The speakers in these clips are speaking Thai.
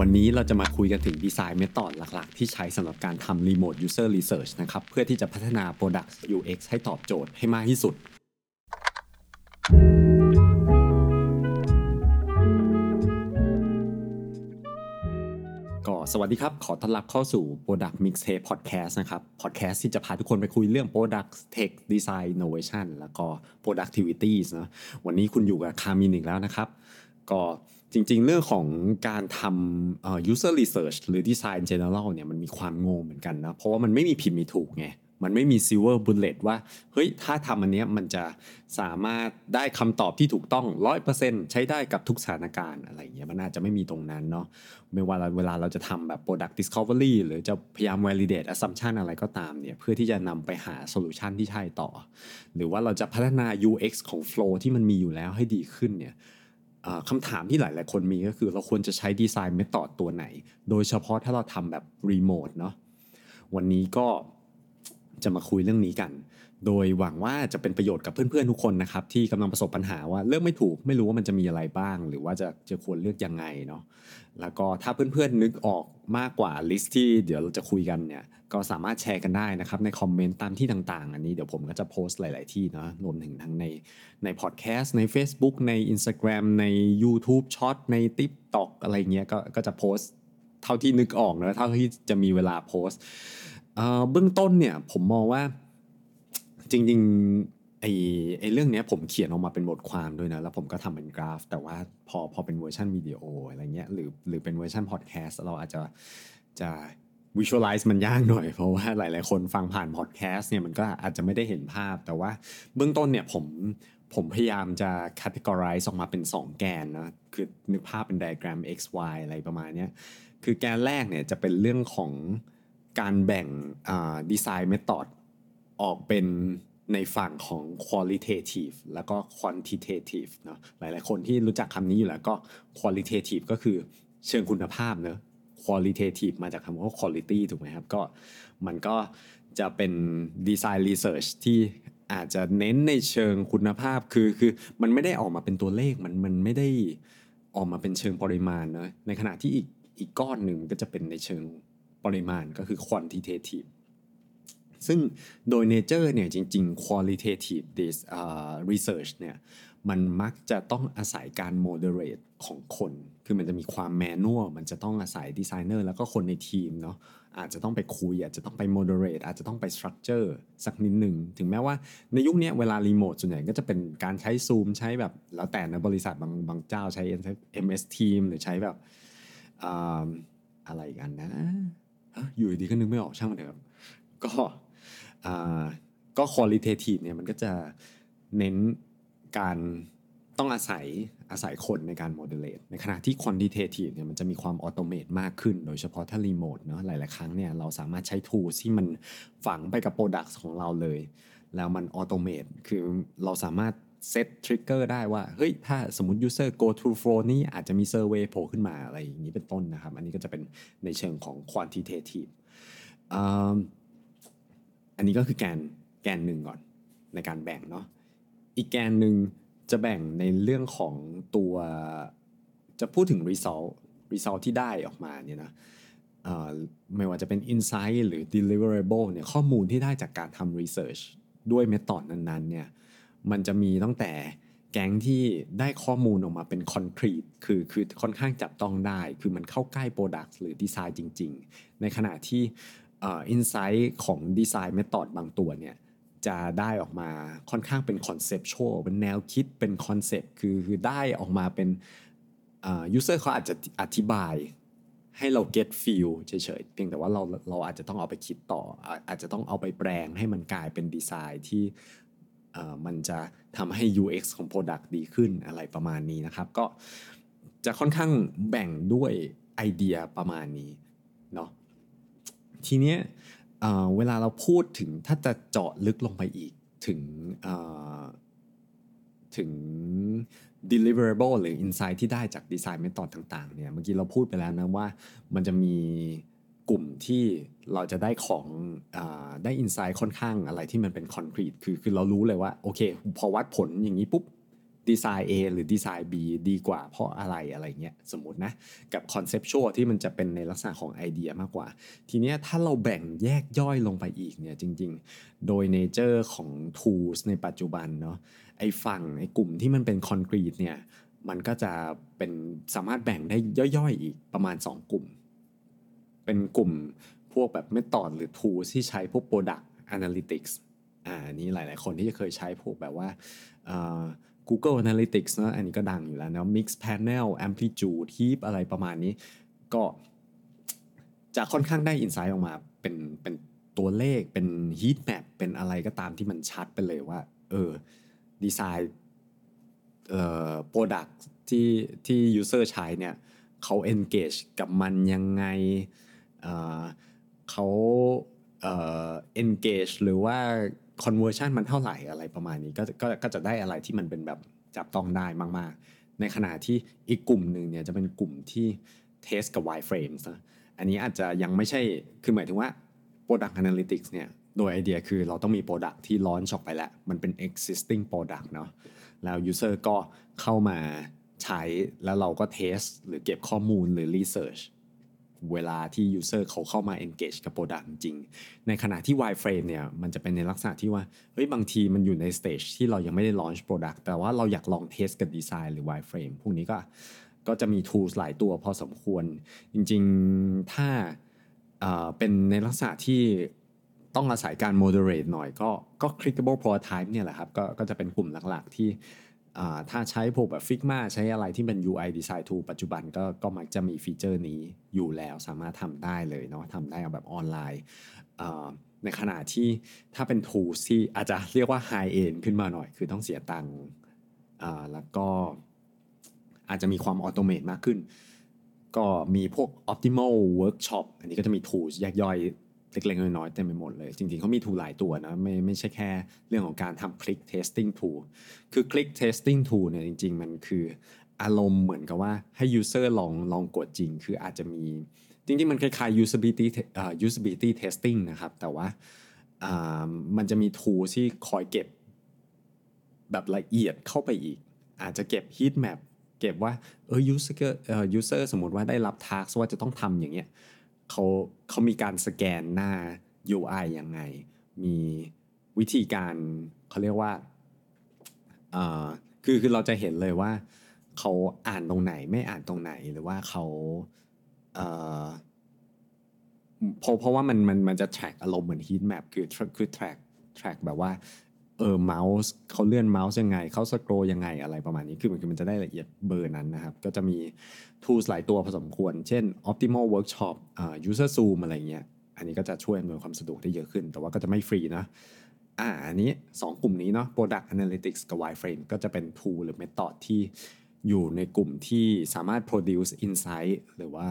วันนี้เราจะมาคุยกันถึงดีไซน์เมธอดหลักๆ ที่ใช้สำหรับการทำ Remote User Research นะครับ เพื่อที่จะพัฒนา Product UX ให้ตอบโจทย์ให้มากที่สุด ก็สวัสดีครับ ขอต้อนรับเข้าสู่ Product Mixtape Podcast นะครับ Podcast ที่จะพาทุกคนไปคุยเรื่อง Product Tech Design Innovation แล้วก็ Productivities นะวันนี้คุณอยู่กับคามินอีกแล้วนะครับ ก็ จริง ๆ เรื่องของการทำ user research หรือ design general เนี่ยมันมีความงงเหมือนกันนะ เพราะว่ามันไม่มีผิดมีถูกไง มันไม่มี silver bullet ว่า เฮ้ย ถ้าทำอันเนี้ยมันจะสามารถได้คำตอบที่ถูกต้อง 100%ใช้ได้กับทุกสถานการณ์อะไรเงี้ย มันอาจจะไม่มีตรงนั้นเนาะไม่ว่าเวลาเราจะทำแบบ product discovery หรือจะพยายาม validate assumption อะไรก็ตามเนี่ย เพื่อที่จะนำไปหา solution ที่ใช่ต่อ หรือว่าเราจะพัฒนา UX ของ flow ที่มันมีอยู่แล้วให้ดีขึ้นเนี่ย คำถามที่หลาย ๆ คนมีก็คือเราควรจะใช้ดีไซน์เมธอดตัวไหน โดยเฉพาะถ้าเราทำแบบรีโมทเนาะวันนี้ก็ จะมาคุยเรื่องนี้กัน โดยหวังว่าจะเป็นประโยชน์กับเพื่อนๆทุกคนนะครับที่กำลังประสบปัญหาว่าเลือกไม่ถูกไม่รู้ว่ามันจะมีอะไรบ้าง หรือว่าจะจะควรเลือกยังไงเนาะแล้วก็ถ้าเพื่อนๆนึกออกมากกว่าลิสต์ที่เดี๋ยวเราจะคุยกันเนี่ยก็สามารถแชร์กันได้นะครับในคอมเมนต์ตามที่ต่างๆ อันนี้เดี๋ยวผมก็จะโพสต์หลาย ๆที่เนาะรวมถึงทั้งในในพอดแคสต์ใน Facebook ใน Instagram ใน YouTube Short ใน TikTok อะไรเงี้ยก็ก็จะโพสต์เท่าที่นึกออกนะเท่าที่จะมีเวลาโพสต์ เบื้องต้นเนี่ยผมมองว่าจริงๆไอ้ไอ้เรื่องนี้ผมเขียนออกมาเป็นบทความด้วยนะ แล้วผมก็ทำเป็นกราฟ แต่ว่าพอพอเป็นเวอร์ชันวิดีโออะไรเงี้ยหรือหรือเป็นเวอร์ชันพอดแคสต์เราอาจจะจะวิชวลไลซ์มันยากหน่อยเพราะว่าหลาย ๆ คนฟังผ่านพอดแคสต์เนี่ยมันก็อาจจะไม่ได้เห็นภาพ แต่ว่าเบื้องต้นเนี่ยผมผมพยายามจะ categorize ออกมาเป็น 2 แกนนะคือนึกภาพเป็นไดอะแกรม x y อะไรประมาณนี้คือแกนแรกเนี่ยจะเป็นเรื่องของ การแบ่งดีไซน์เมธอดออกเป็นในฝั่งของ qualitative แล้วก็ quantitative เนาะหลายๆ คนที่รู้จักคำนี้อยู่แล้วก็ qualitative ก็คือเชิงคุณภาพเนาะ qualitative มาจากคำว่า quality ถูกไหมครับ ก็มันก็จะเป็น design research ที่อาจจะเน้นในเชิงคุณภาพคือคือมันไม่ได้ออกมาเป็นตัวเลขมันมันไม่ได้ออกมาเป็นเชิงปริมาณเนาะในขณะที่อีกอีกก้อนหนึ่งก็จะเป็นในเชิง ปริมาณก็คือ quantitative ซึ่งโดย nature เนี่ยจริง ๆ qualitative this uh, research เนี่ยมันมักจะต้องอาศัยการ moderate ของคน คือมันจะมีความแมนนวลมันจะต้องอาศัยดีไซเนอร์แล้วก็คนในทีมเนาะอาจจะต้องไปคุย อาจจะต้องไป moderate อาจจะต้องไป structure สักนิดหนึ่ง ถึงแม้ว่าในยุคนี้เวลารีโมทส่วนใหญ่ก็จะเป็นการใช้ Zoom ใช้แบบ แล้วแต่ในบริษัทบางบางเจ้าใช้ MS Team หรือใช้แบบอะไรกันนะ อยู่ดีก็นึกไม่ออกช่างมันเถอะก็ก็ qualitative เนี่ยมันก็จะเน้นการต้องอาศัยอาศัยคนในการ moderate ในขณะที่ quantitative เนี่ยมันจะมีความ automate มากขึ้น โดยเฉพาะถ้ารีโมทเนาะหลาย ๆ ครั้งเนี่ยเราสามารถใช้ tools ที่มันฝังไปกับ product ของเราเลย แล้วมัน automate คือเราสามารถ set trigger ได้ว่า เฮ้ย ถ้าสมมติ user go to flow นี้อาจจะมี survey โผล่ขึ้นมาอะไรอย่างนี้เป็นต้นนะครับ อันนี้ก็จะเป็นในเชิงของ quantitative อันนี้ก็คือแกนแกนหนึ่งก่อนในการแบ่งเนาะอีกแกนหนึ่งจะแบ่งในเรื่องของตัวจะพูดถึง result result ที่ได้ออกมาเนี่ยนะไม่ว่าจะเป็น insight หรือ deliverable เนี่ยข้อมูลที่ได้จากการทำ research ด้วยเมธอดนั้นๆเนี่ย มันจะมีตั้งแต่แก๊งที่ได้ข้อมูลออกมาเป็นคอนกรีตคือคือค่อนข้างจับต้องได้ คือมันเข้าใกล้โปรดักต์หรือดีไซน์จริง ๆ ในขณะที่insight ของ design method บางตัวเนี่ยจะได้ออกมาค่อนข้างเป็น conceptual เป็นแนวคิดเป็น concept คือคือได้ออกมาเป็น user เขาอาจจะอธิบายให้เรา get feel เฉยๆเพียงแต่ว่าเราเราอาจจะต้องเอาไปคิดต่อ อาจจะต้องเอาไปแปลงให้มันกลายเป็นดีไซน์ที่ มันจะทำให้ UX ของ Product ดีขึ้นอะไรประมาณนี้นะครับ ก็จะค่อนข้างแบ่งด้วยไอเดียประมาณนี้เนาะทีเนี้ยเวลาเราพูดถึงถ้าจะเจาะลึกลงไปอีกถึงถึง deliverable หรือ insight ที่ได้จากดีไซน์เมธอดต่างๆเนี่ยเมื่อกี้เราพูดไปแล้วนะว่ามันจะมี กลุ่มที่เราจะได้ของอได้อินไซต์ค่อนข้างอะไรที่มันเป็นคอนกรีตคือคือเรารู้เลยว่าโอเค พอวัดผลอย่างนี้ปุ๊บdesign A หรือ design B ดีกว่าเพราะอะไรอะไรเงี้ยสมมตินะ กับ conceptual ที่มันจะเป็นในลักษณะของไอเดียมากกว่า ทีเนี้ยถ้าเราแบ่งแยกย่อยลงไปอีกเนี่ยจริงๆ โดย nature ของ tools ในปัจจุบันเนาะไอฝั่งไอกลุ่มที่มันเป็น concrete เนี่ยมันก็จะเป็นสามารถแบ่งได้ย่อยๆอีกประมาณ 2 กลุ่ม เป็นกลุ่มพวกแบบ method หรือ tools ที่ใช้พวก product analytics อ่านี้หลายๆ คนที่จะเคยใช้พวกแบบว่า Google Analytics นะอันนี้ก็ดังอยู่แล้วนะ Mix Panel Amplitude Heap อะไรประมาณนี้ ก็จะค่อนข้างได้อินไซต์ออกมาเป็นเป็นตัวเลขเป็น heat map เป็นอะไรก็ตามที่มันชัดไปเลยว่า เออดีไซน์เอ่อ product ที่ที่ user ใช้เนี่ยเขา engage กับมันยังไง เขาเอ่อ engage หรือว่า conversion มันเท่าไหร่อะไรประมาณนี้ก็ก็ก็จะได้อะไรที่มันเป็นแบบจับต้องได้มาก ๆ ในขณะที่อีกกลุ่มหนึ่งเนี่ยจะเป็นกลุ่มที่ test กับ wireframes นะอันนี้อาจจะยังไม่ใช่ คือหมายถึงว่า product analytics เนี่ยโดยไอเดียคือเราต้องมี product ที่ launch ออกไปแล้ว มันเป็น existing product เนาะแล้ว user ก็เข้ามาใช้แล้วเราก็ test หรือเก็บข้อมูลหรือ research เวลาที่ user เขาเข้ามา engage กับ product จริง ในขณะที่ wireframe เนี่ยมันจะเป็นในลักษณะที่ว่าเฮ้ยบางทีมันอยู่ใน stage ที่เรายังไม่ได้ launch product แต่ว่าเราอยากลอง test กับ design หรือ wireframe พวกนี้ก็ก็จะมี tools หลายตัวพอสมควร จริงๆถ้าเป็นในลักษณะที่ต้องอาศัยการ moderate หน่อยก็ก็ clickable prototype เนี่ยแหละครับกก็จะเป็นกลุ่มหลักๆที่ ถ้าใช้พวกแบบ Figma ใช้อะไรที่เป็น UI design tool ปัจจุบันก็ก็มักจะมีฟีเจอร์นี้อยู่แล้วสามารถทำได้เลยเนาะทำได้แบบออนไลน์ในขณะที่ถ้าเป็น tools ที่อาจจะเรียกว่า high end ขึ้นมาหน่อย คือต้องเสียตังค์แล้วก็อาจจะมีความออโตเมตมากขึ้น ก็มีพวก optimal workshop อันนี้ก็จะมี tools แยกย่อย เล็กๆน้อยๆเต็มไปหมดเลย จริงๆเขามี tool หลายตัวนะไม่ไม่ใช่แค่เรื่องของการทำ click testing tool คือ click testing tool เนี่ยจริง ๆ มันคืออารมณ์เหมือนกับว่าให้ user ลองลองกดจริง คืออาจจะมี จริงๆ มันคล้ายๆ usability usability testing นะครับ แต่ว่ามันจะมี tool ที่คอยเก็บแบบละเอียดเข้าไปอีก อาจจะเก็บ heat map เก็บว่าเออ user เอ่อ user สมมติว่าได้รับ task ว่าจะต้องทำอย่างเงี้ย เขาเขามีการสแกนหน้า UI ยังไง มีวิธีการเขาเรียกว่าคือคือเราจะเห็นเลยว่าเขาอ่านตรงไหนไม่อ่านตรงไหนหรือว่าเขาเพราะเพราะว่ามันมันมันจะ track อารมณ์เหมือน heat map คือ คือ track track แบบว่า เออเมาส์เขาเลื่อนเมาส์ยังไงเขาสครอยังไงอะไรประมาณนี้คือมันคือมันจะได้ละเอียดเบอร์นั้นนะครับ ก็จะมี tools หลายตัวพอสมควร เช่น optimal workshop อ่า user zoom อะไรเงี้ยอันนี้ก็จะช่วยอำนวยความสะดวกได้เยอะขึ้น แต่ว่าก็จะไม่ฟรีนะอ่าอันนี้ 2 กลุ่มนี้เนาะ product analytics กับ wireframe ก็จะเป็น tool หรือ method ที่อยู่ในกลุ่มที่สามารถ produce insight หรือว่า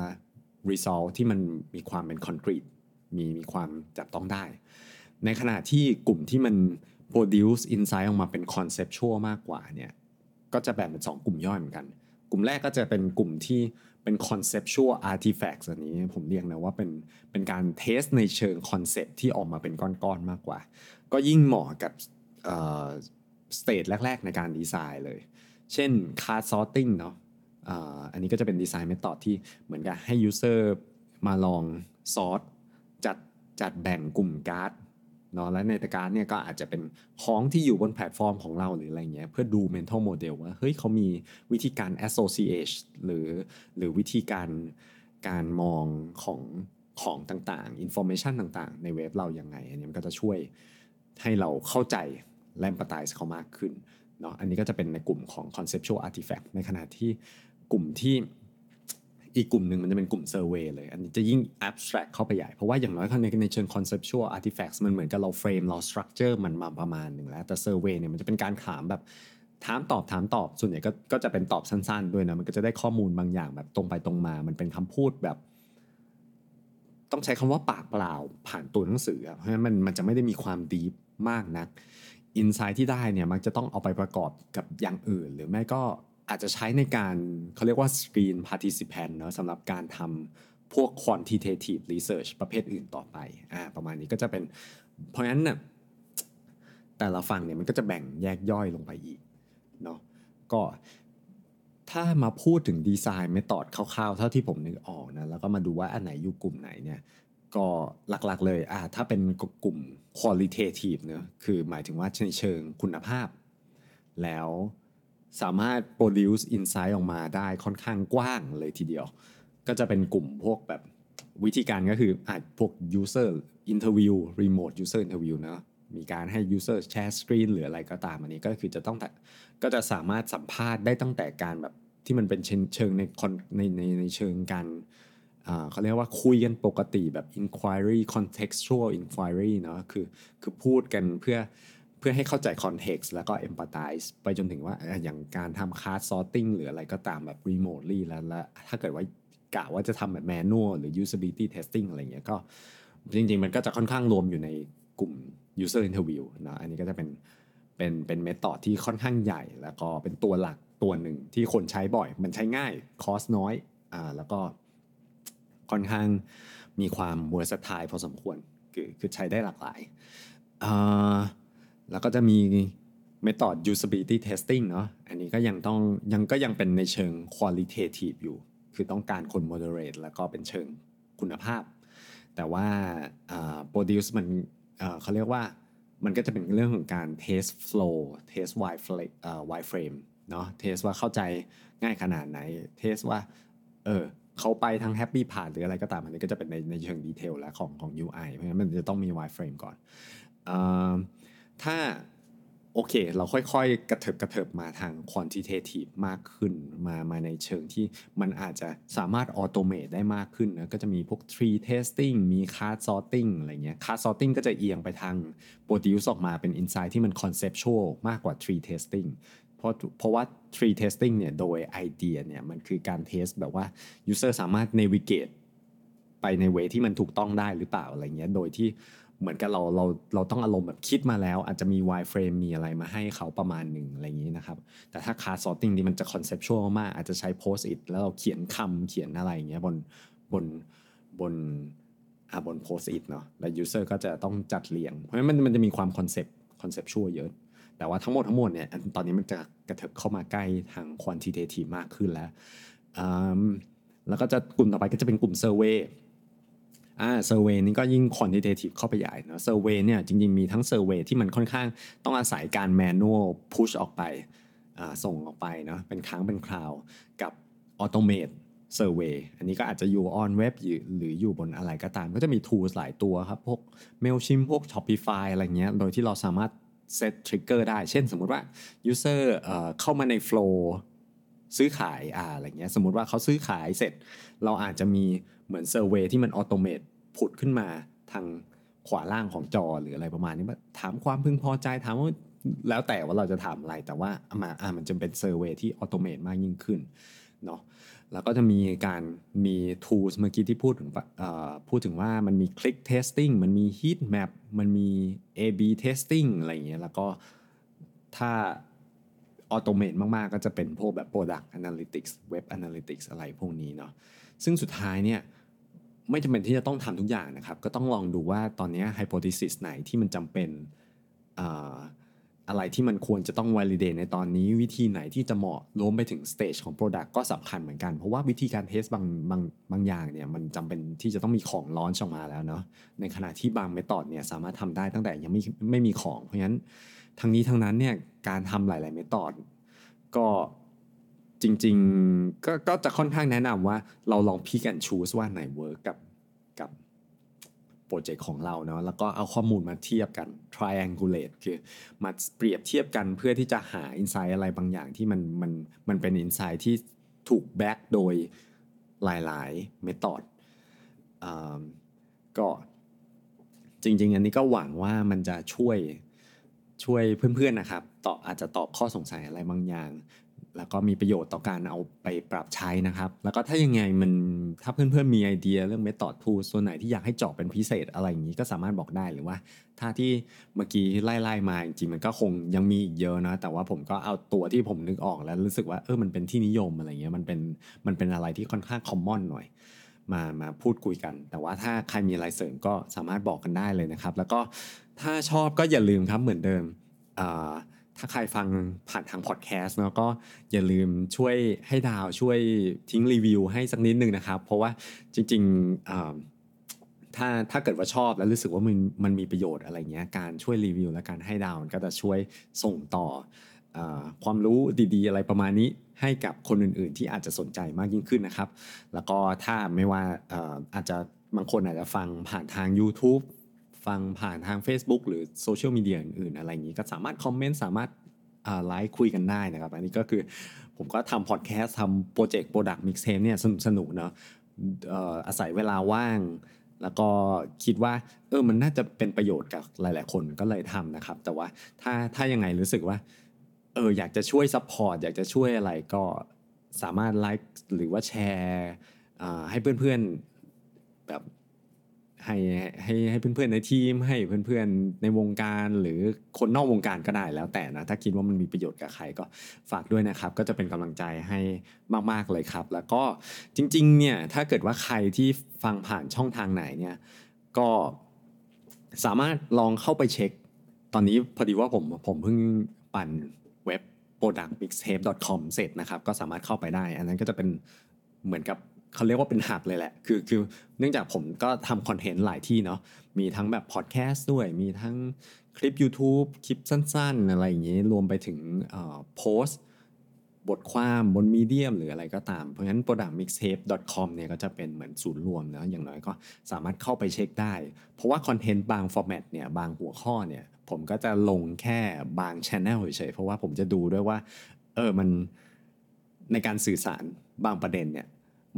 result ที่มันมีความเป็น concrete มีมีความจับต้องได้ ในขณะที่กลุ่มที่มัน produce insight ออกมาเป็น conceptual มากกว่าเนี่ยก็จะแบ่งเป็น 2 กลุ่มย่อยเหมือนกัน กลุ่มแรกก็จะเป็นกลุ่มที่เป็น conceptual artifacts อันนี้ผมเรียกนะว่าเป็นเป็นการ test ในเชิง concept ที่ออกมาเป็นก้อนๆมากกว่า ก็ยิ่งเหมาะกับ stage แรก ๆ ในการดีไซน์เลย เช่น card sorting เนาะอันนี้ก็จะเป็น design method ที่เหมือนกับให้ user มาลอง sort จัดจัดแบ่งกลุ่มการ์ด เนาะและในตัวการ์ดเนี่ยก็อาจจะเป็นของที่อยู่บนแพลตฟอร์มของเราหรืออะไรเงี้ยเพื่อดู mental model ว่าเฮ้ยเขามีวิธีการ associate หรือหรือวิธีการการมองของของต่างๆ information ต่างๆ ในเว็บเรายังไงอันนี้มันก็จะช่วยให้เราเข้าใจและ empathize เขามากขึ้นเนาะอันนี้ก็จะเป็นในกลุ่มของ conceptual artifact ในขณะที่กลุ่มที่ อีกกลุ่มหนึ่งมันจะเป็นกลุ่มเซอร์เวยเลย อันนี้จะยิ่ง abstract เข้าไปใหญ่ เพราะว่าอย่างน้อยในในเชิง conceptual artifacts มันเหมือนกับเราเฟรมเรา structure มันมาประมาณหนึ่งแล้ว แต่เซอร์เวยเนี่ยมันจะเป็นการถามแบบถามตอบถามตอบส่วนใหญ่ก็ก็จะเป็นตอบสั้นๆ ด้วยนะมันก็จะได้ข้อมูลบางอย่างแบบตรงไปตรงมา มันเป็นคำพูดแบบ ต้องใช้คำว่าปากเปล่าผ่านตัวหนังสือเพราะฉะนั้นมันมันจะไม่ได้มีความดีฟมากนักอินไซต์ที่ได้เนี่ยมันจะต้องเอาไปประกอบกับอย่างอื่น หรือไม่ก็ อาจจะใช้ในการเขาเรียกว่า screen participant เนาะสำหรับการทำพวก quantitative research ประเภทอื่นต่อไปอ่าประมาณนี้ก็จะเป็น เพราะฉะนั้นน่ะแต่ละฝั่งเนี่ยมันก็จะแบ่งแยกย่อยลงไปอีกเนาะก็ถ้ามาพูดถึงดีไซน์เมธอดคร่าวๆ เท่าที่ผมนึกออกนะแล้วก็มาดูว่าอันไหนอยู่กลุ่มไหนเนี่ยก็หลักๆเลยอ่าถ้าเป็นกลุ่ม qualitative เนะคือหมายถึงว่าในเชิงคุณภาพ แล้ว สามารถ produce insight ออกมาได้ค่อนข้างกว้างเลยทีเดียว ก็จะเป็นกลุ่มพวกแบบวิธีการก็คืออาจพวก user interview remote user interview นะมีการให้ user share screen หรืออะไรก็ตามอันนี้ก็คือจะต้องก็จะสามารถสัมภาษณ์ได้ตั้งแต่การแบบที่มันเป็นเชิงในในในในเชิงการเขาเรียกว่าคุยกันปกติแบบ inquiry contextual inquiry เนาะคือคือพูดกันเพื่อ พื่อให้เข้าใจ context แล้วก็ empathize ไปจนถึงว่าอย่างการทำ card sorting หรืออะไรก็ตามแบบ remotely แล้วแล้วถ้าเกิดว่ากะว่าจะทำแบบ manual หรือ usability testing อะไรเงี้ยก็จริง ๆ มันก็จะค่อนข้างรวมอยู่ในกลุ่ม user interview นะอันนี้ก็จะเป็นเป็นเป็น method ที่ค่อนข้างใหญ่ แล้วก็เป็นตัวหลักตัวหนึ่งที่คนใช้บ่อย มันใช้ง่าย cost น้อยอ่าแล้วก็ค่อนข้างมีความ versatile พอสมควรคือคือใช้ได้หลากหลายอ่า แล้วก็จะมี method usability testing เนาะอันนี้ก็ยังต้องยังก็ยังเป็นในเชิง qualitative อยู่ คือต้องการคน moderate แล้วก็เป็นเชิงคุณภาพ แต่ว่า produce มันเขาเรียกว่ามันก็จะเป็นเรื่องของการ test flow test wide frame เอ่อ wide frame เนาะ test ว่าเข้าใจง่ายขนาดไหน test ว่า เออเขาไปทาง happy path หรืออะไรก็ตามอันนี้ก็จะเป็นในในเชิงดีเทลแล้วของของ UI เพราะฉะนั้นมันจะต้องมี wide frame ก่อนอ ถ้าโอเค เราค่อยๆ กระเถิบกระเถิบมาทาง quantitative มากขึ้นมามาในเชิงที่มันอาจจะสามารถ automate ได้มากขึ้นนะก็จะมีพวก tree testing มี card sorting อะไรเงี้ย card sorting ก็จะเอียงไปทาง produce ออกมาเป็น insight ที่มัน conceptual มากกว่า tree testing เพราะเพราะว่า tree testing เนี่ยโดยไอเดียเนี่ยมันคือการ test แบบว่า user สามารถ navigate ไปในเวที่มันถูกต้องได้หรือเปล่าอะไรเงี้ยโดยที่ เหมือนกับเราเราเราต้องอารมณ์แบบคิดมาแล้ว อาจจะมี wireframe มีอะไรมาให้เขาประมาณหนึ่งอะไรอย่างนี้นะครับ แต่ถ้า card sorting นี่มันจะ conceptual มาก อาจจะใช้ post it แล้วเราเขียนคำเขียนอะไรอย่างเงี้ยบนบนบนอ่าบน post it เนาะแล้ว user ก็จะต้องจัดเรียง เพราะฉะนั้นมันมันจะมีความ concept conceptual เยอะ แต่ว่าทั้งหมดทั้งมวลเนี่ยตอนนี้มันจะกระเถิบเข้ามาใกล้ทาง quantitative มากขึ้นแล้วแล้วก็จะกลุ่มต่อไปก็จะเป็นกลุ่ม survey อ่า survey นี่ก็ยิ่ง quantitative เข้าไปใหญ่เนาะ survey เนี่ยจริงๆมีทั้ง survey ที่มันค่อนข้างต้องอาศัยการ manual push ออกไปอ่าส่งออกไปเนาะเป็นครั้งเป็นคราวกับ automate survey อันนี้ก็อาจจะอยู่ on web หรืออยู่บนอะไรก็ตาม ก็จะมี tools หลายตัวครับ พวก Mailchimp พวก Shopify อะไรเงี้ยโดยที่เราสามารถ set trigger ได้ เช่นสมมติว่า user เอ่อเข้ามาใน flow ซื้อขายอ่าอะไรเงี้ยสมมติว่าเขาซื้อขายเสร็จ เราอาจจะมี เหมือน survey ที่มัน automate ผุดขึ้นมาทางขวาล่างของจอหรืออะไรประมาณนี้ถามความพึงพอใจถามว่าแล้วแต่ว่าเราจะถามอะไรแต่ว่ามาอ่ามันจะเป็น survey ที่ automate มากยิ่งขึ้นเนาะแล้วก็จะมีการมี tools เมื่อกี้ที่พูดถึงพูดถึงว่ามันมี click testing มันมี heat map มันมี A/B testing อะไรอย่างเงี้ยแล้วก็ถ้าออโตเมตมาก ๆ ก็จะเป็นพวกแบบ product analytics web analytics อะไรพวกนี้เนาะซึ่งสุดท้ายเนี่ย ไม่จำเป็นที่จะต้องทำทุกอย่างนะครับ ก็ต้องลองดูว่าตอนนี้ไฮโพทีซิสไหนที่มันจำเป็นอะไรที่มันควรจะต้อง validate ในตอนนี้วิธีไหนที่จะเหมาะรวมไปถึง stage ของ product ก็สำคัญเหมือนกัน เพราะว่าวิธีการเทสบางบางบางอย่างเนี่ยมันจำเป็นที่จะต้องมีของร้อนออกมาแล้วเนาะในขณะที่บางเมธอดเนี่ยสามารถทำได้ตั้งแต่ยังไม่ไม่มีของ เพราะฉะนั้นทั้งนี้ทั้งนั้นเนี่ยการทำหลายๆ method ก็ จริงๆก็ก็จะค่อนข้างแนะนำว่าเราลอง pick and choose ว่าไหน work กับกับโปรเจกต์ของเราเนาะแล้วก็เอาข้อมูลมาเทียบกัน triangulate คือมาเปรียบเทียบกันเพื่อที่จะหา insight อะไรบางอย่างที่มันมันมันเป็น insight ที่ถูก back โดยหลายๆ methodก็จริง ๆ อันนี้ก็หวังว่ามันจะช่วยช่วยเพื่อนๆนะครับตอบอาจจะตอบข้อสงสัยอะไรบางอย่าง แล้วก็มีประโยชน์ต่อการเอาไปปรับใช้นะครับ แล้วก็ถ้ายังไงมันถ้าเพื่อนๆมีไอเดียเรื่องเมธอดทูส่วนไหนที่อยากให้เจาะเป็นพิเศษอะไรอย่างนี้ก็สามารถบอกได้หรือว่า ถ้าที่เมื่อกี้ไล่ๆมาจริงๆมันก็คงยังมีอีกเยอะนะ แต่ว่าผมก็เอาตัวที่ผมนึกออกแล้วรู้สึกว่าเออมันเป็นที่นิยมอะไรเงี้ยมันเป็นมันเป็นอะไรที่ค่อนข้างคอมมอนหน่อยมามาพูดคุยกัน แต่ว่าถ้าใครมีอะไรเสริมก็สามารถบอกกันได้เลยนะครับ แล้วก็ถ้าชอบก็อย่าลืมครับเหมือนเดิมอ่า ถ้าใครฟังผ่านทางพอดแคสต์เนาะก็อย่าลืมช่วยให้ดาวช่วยทิ้งรีวิวให้สักนิดนึงนะครับ เพราะว่าจริงๆถ้าถ้าเกิดว่าชอบแล้วรู้สึกว่ามันมันมีประโยชน์อะไรเงี้ยการช่วยรีวิวและการให้ดาวก็จะช่วยส่งต่ออความรู้ดีๆ อะไรประมาณนี้ให้กับคนอื่นๆ ที่อาจจะสนใจมากยิ่งขึ้นนะครับ แล้วก็ถ้าไม่ว่าอาจจะบางคนอาจจะฟังผ่านทาง YouTube ฟังผ่านทาง Facebook หรือโซเชียลมีเดียอื่นๆอะไรอย่างนี้ก็สามารถคอมเมนต์สามารถไลค์คุยกันได้นะครับ อันนี้ก็คือผมก็ทำพอดแคสต์ทำโปรเจกต์ Product Mixtape เนี่ยสนุกสนุกเนาะอาศัยเวลาว่าง แล้วก็คิดว่าเออมันน่าจะเป็นประโยชน์กับหลาย ๆ คนก็เลยทำนะครับ แต่ว่าถ้าถ้ายังไงรู้สึกว่าเอออยากจะช่วย support อยากจะช่วยอะไรก็สามารถไลค์หรือว่าแชร์ให้เพื่อนๆแบบ ให้ให้ให้เพื่อนๆในทีม ให้เพื่อนๆในวงการหรือคนนอกวงการก็ได้แล้วแต่นะถ้าคิดว่ามันมีประโยชน์กับใครก็ฝากด้วยนะครับ ก็จะเป็นกำลังใจให้มากๆเลยครับ แล้วก็จริงๆเนี่ยถ้าเกิดว่าใครที่ฟังผ่านช่องทางไหนเนี่ยก็สามารถลองเข้าไปเช็ค ตอนนี้พอดีว่าผมผมเพิ่งปั่นเว็บ productmixtape.com เสร็จนะครับ ก็สามารถเข้าไปได้ อันนั้นก็จะเป็นเหมือนกับ เขาเรียกว่าเป็นหับเลยแหละ คือคือเนื่องจากผมก็ทำคอนเทนต์หลายที่เนาะ มีทั้งแบบพอดแคสต์ด้วย มีทั้งคลิป YouTube คลิปสั้น ๆ อะไรอย่างนี้ รวมไปถึงโพสต์บทความบนมีเดียมหรืออะไรก็ตาม เพราะฉะนั้น productmixtape.com เนี่ยก็จะเป็นเหมือนศูนย์รวมนะอย่างน้อยก็สามารถเข้าไปเช็คได้ เพราะว่าคอนเทนต์บาง format เนี่ยบางหัวข้อเนี่ยผมก็จะลงแค่บางช anel เฉยๆเพราะว่าผมจะดูด้วยว่า เออมันในการสื่อสารบางประเด็นเนี่ย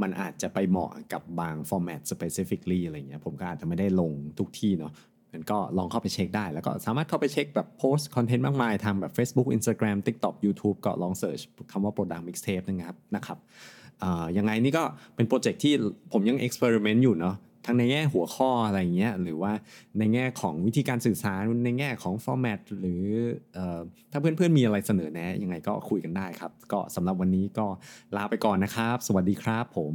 มันอาจจะไปเหมาะกับบาง format specifically อะไรเงี้ยผมก็อาจจะไม่ได้ลงทุกที่เนาะมันก็ลองเข้าไปเช็คได้ แล้วก็สามารถเข้าไปเช็คแบบโพสต์คอนเทนต์มากมายทางแบบ Facebook Instagram TikTok YouTube ก็ลองเสิร์ชคำว่า product mixtape นะครับนะครับยังไงนี่ก็เป็นโปรเจกต์ที่ผมยัง experiment อยู่เนาะ ทั้งในแง่หัวข้ออะไรเงี้ยหรือว่าในแง่ของวิธีการสื่อสารในแง่ของฟอร์แมตหรือถ้าเพื่อนๆมีอะไรเสนอแนะยังไงก็คุยกันได้ครับ ก็สำหรับวันนี้ก็ลาไปก่อนนะครับ สวัสดีครับผม